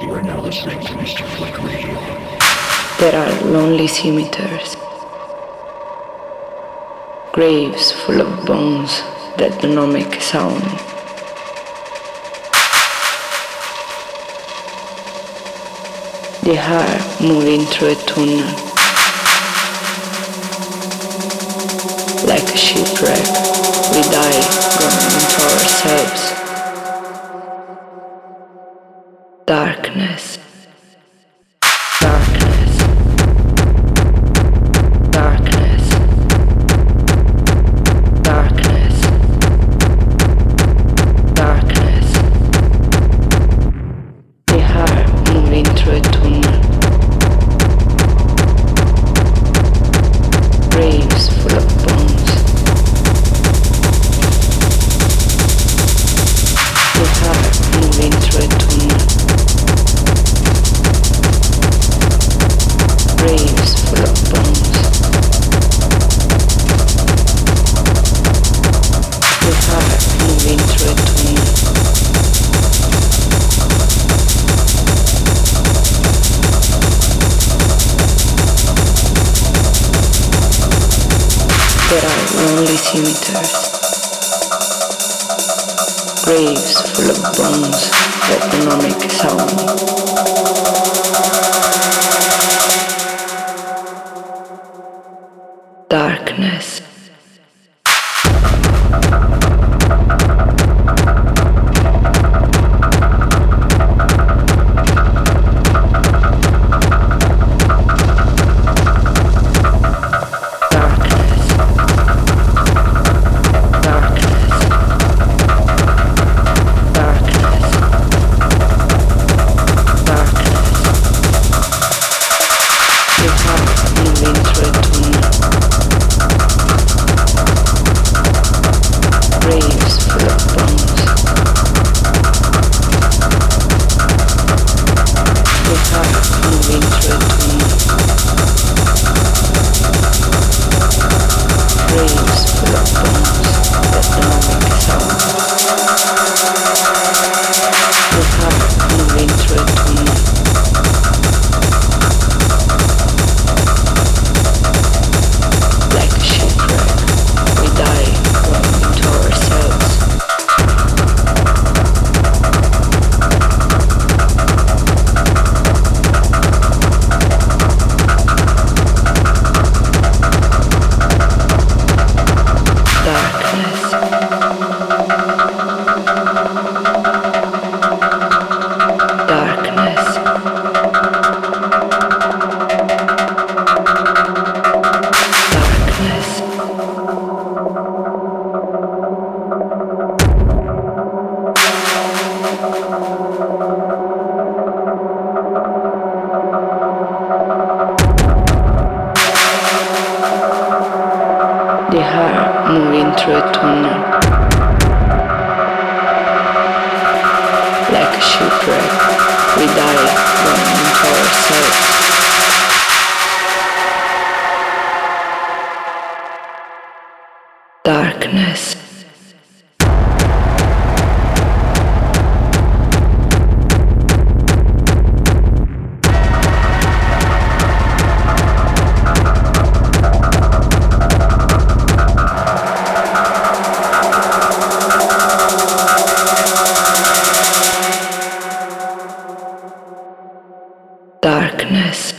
There are lonely cemeteries, graves full of bones that do not make sound. The heart moving through a tunnel, like a shipwreck, we die going into ourselves. darkness.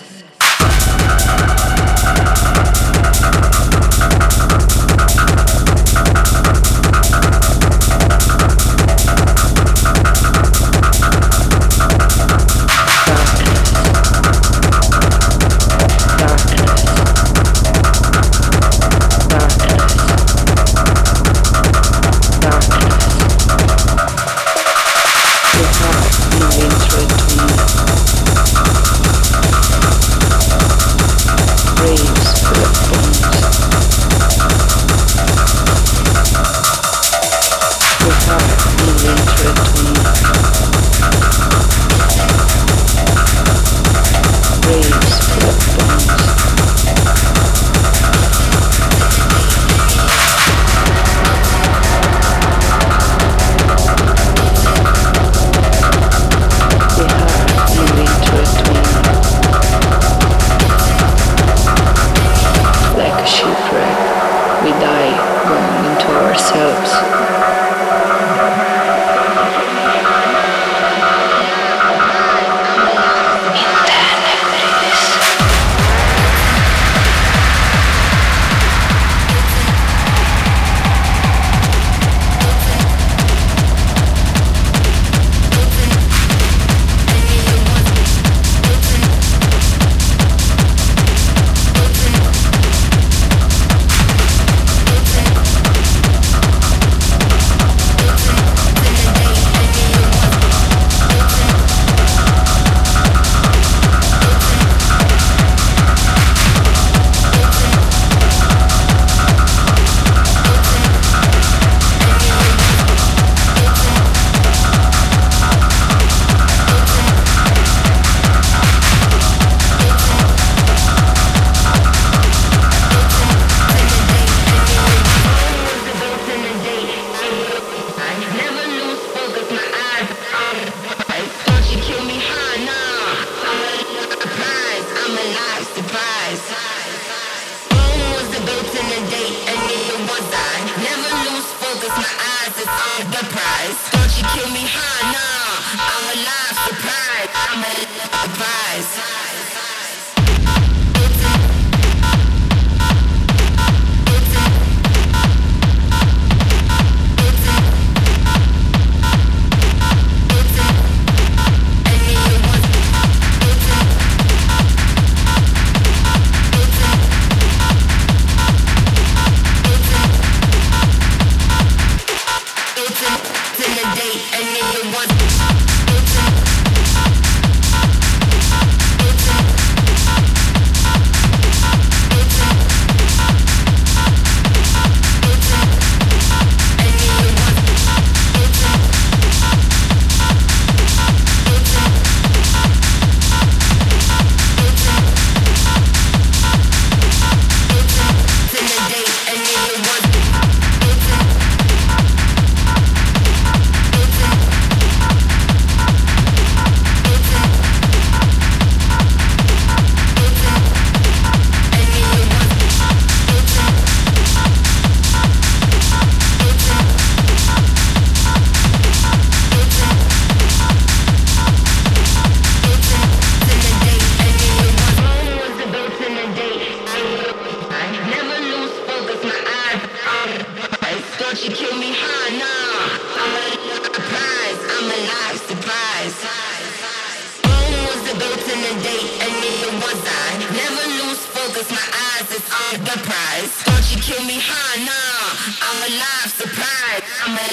is on the prize. Don't you kill me, huh? Nah, I'm a alive, surprise. I'm a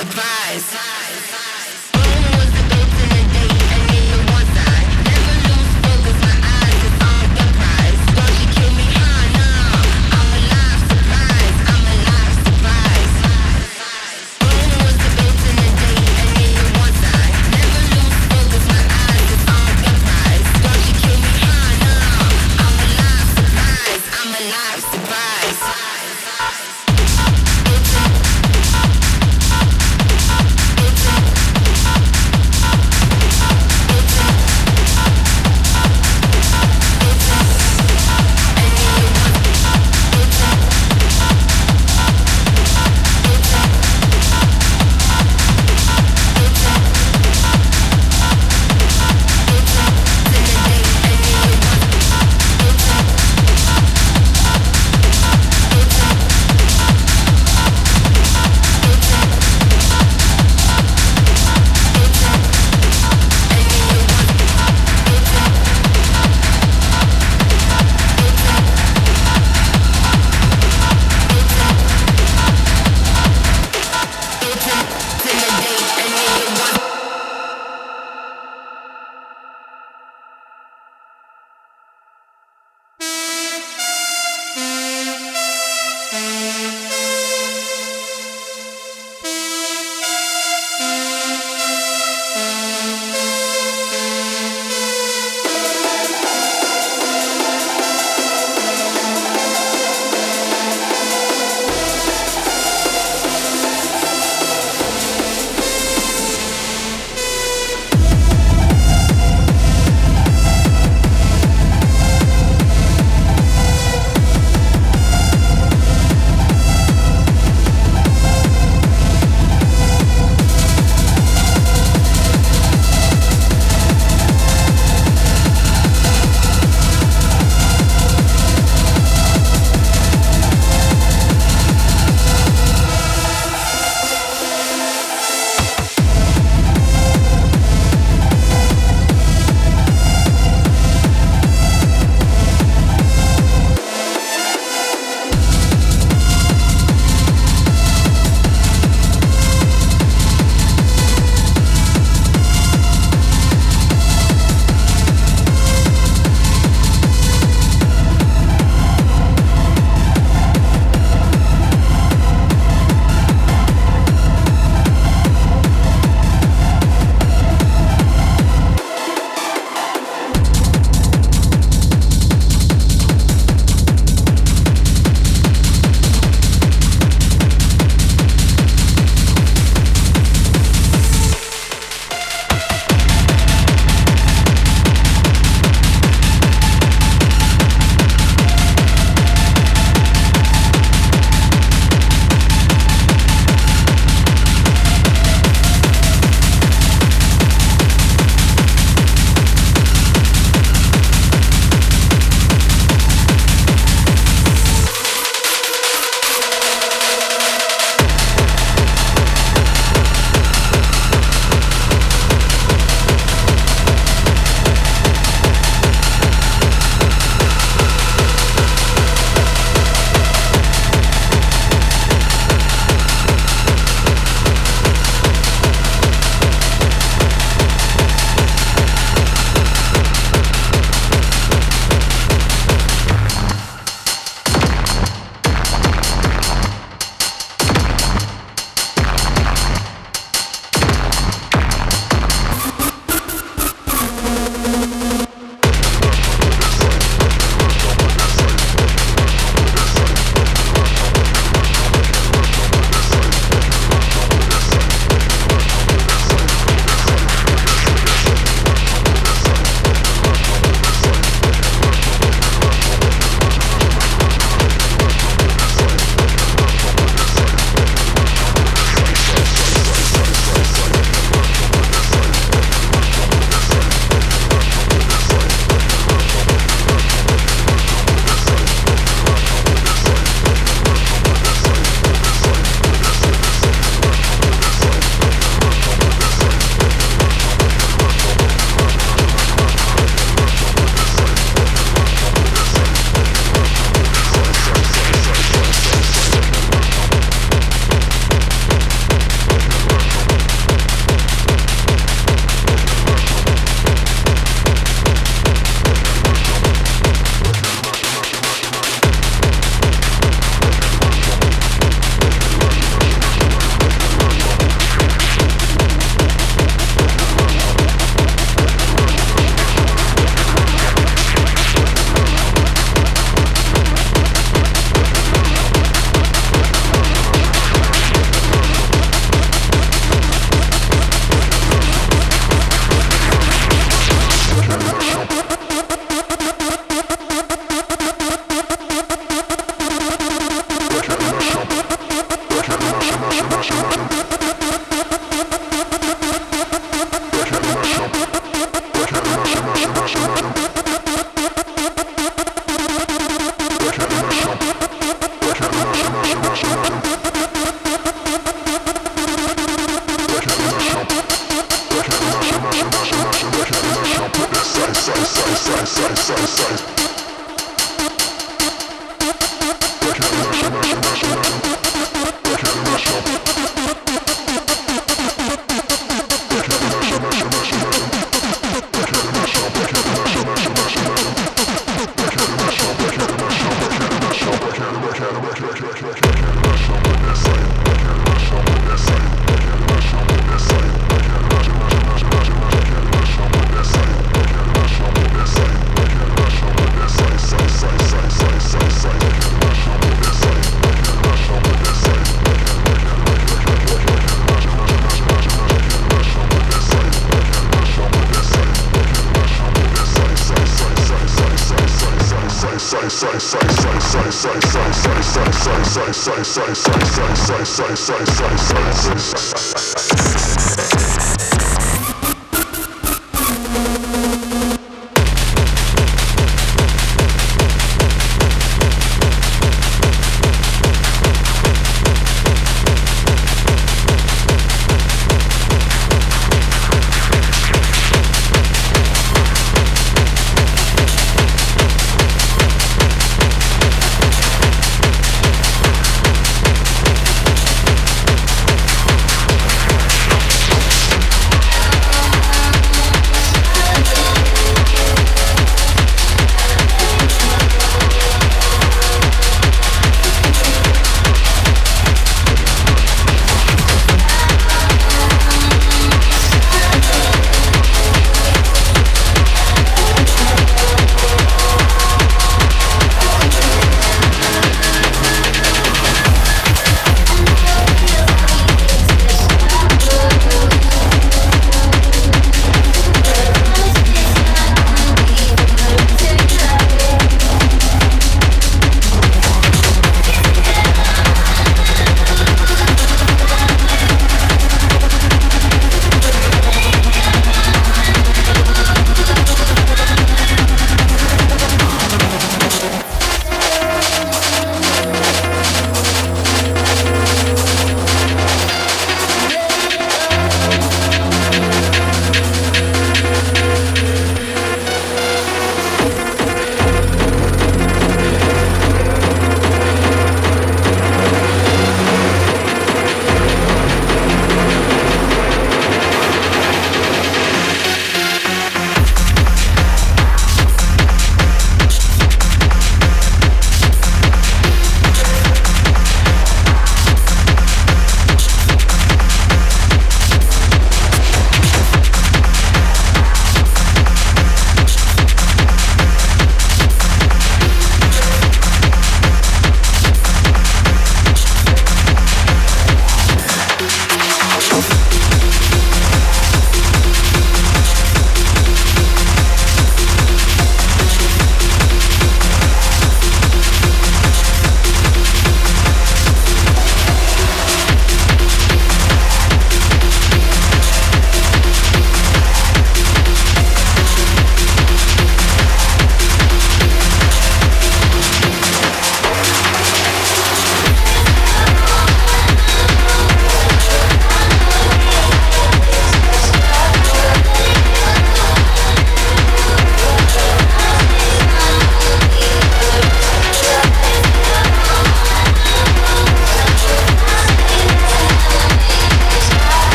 alive, surprise. Fuck.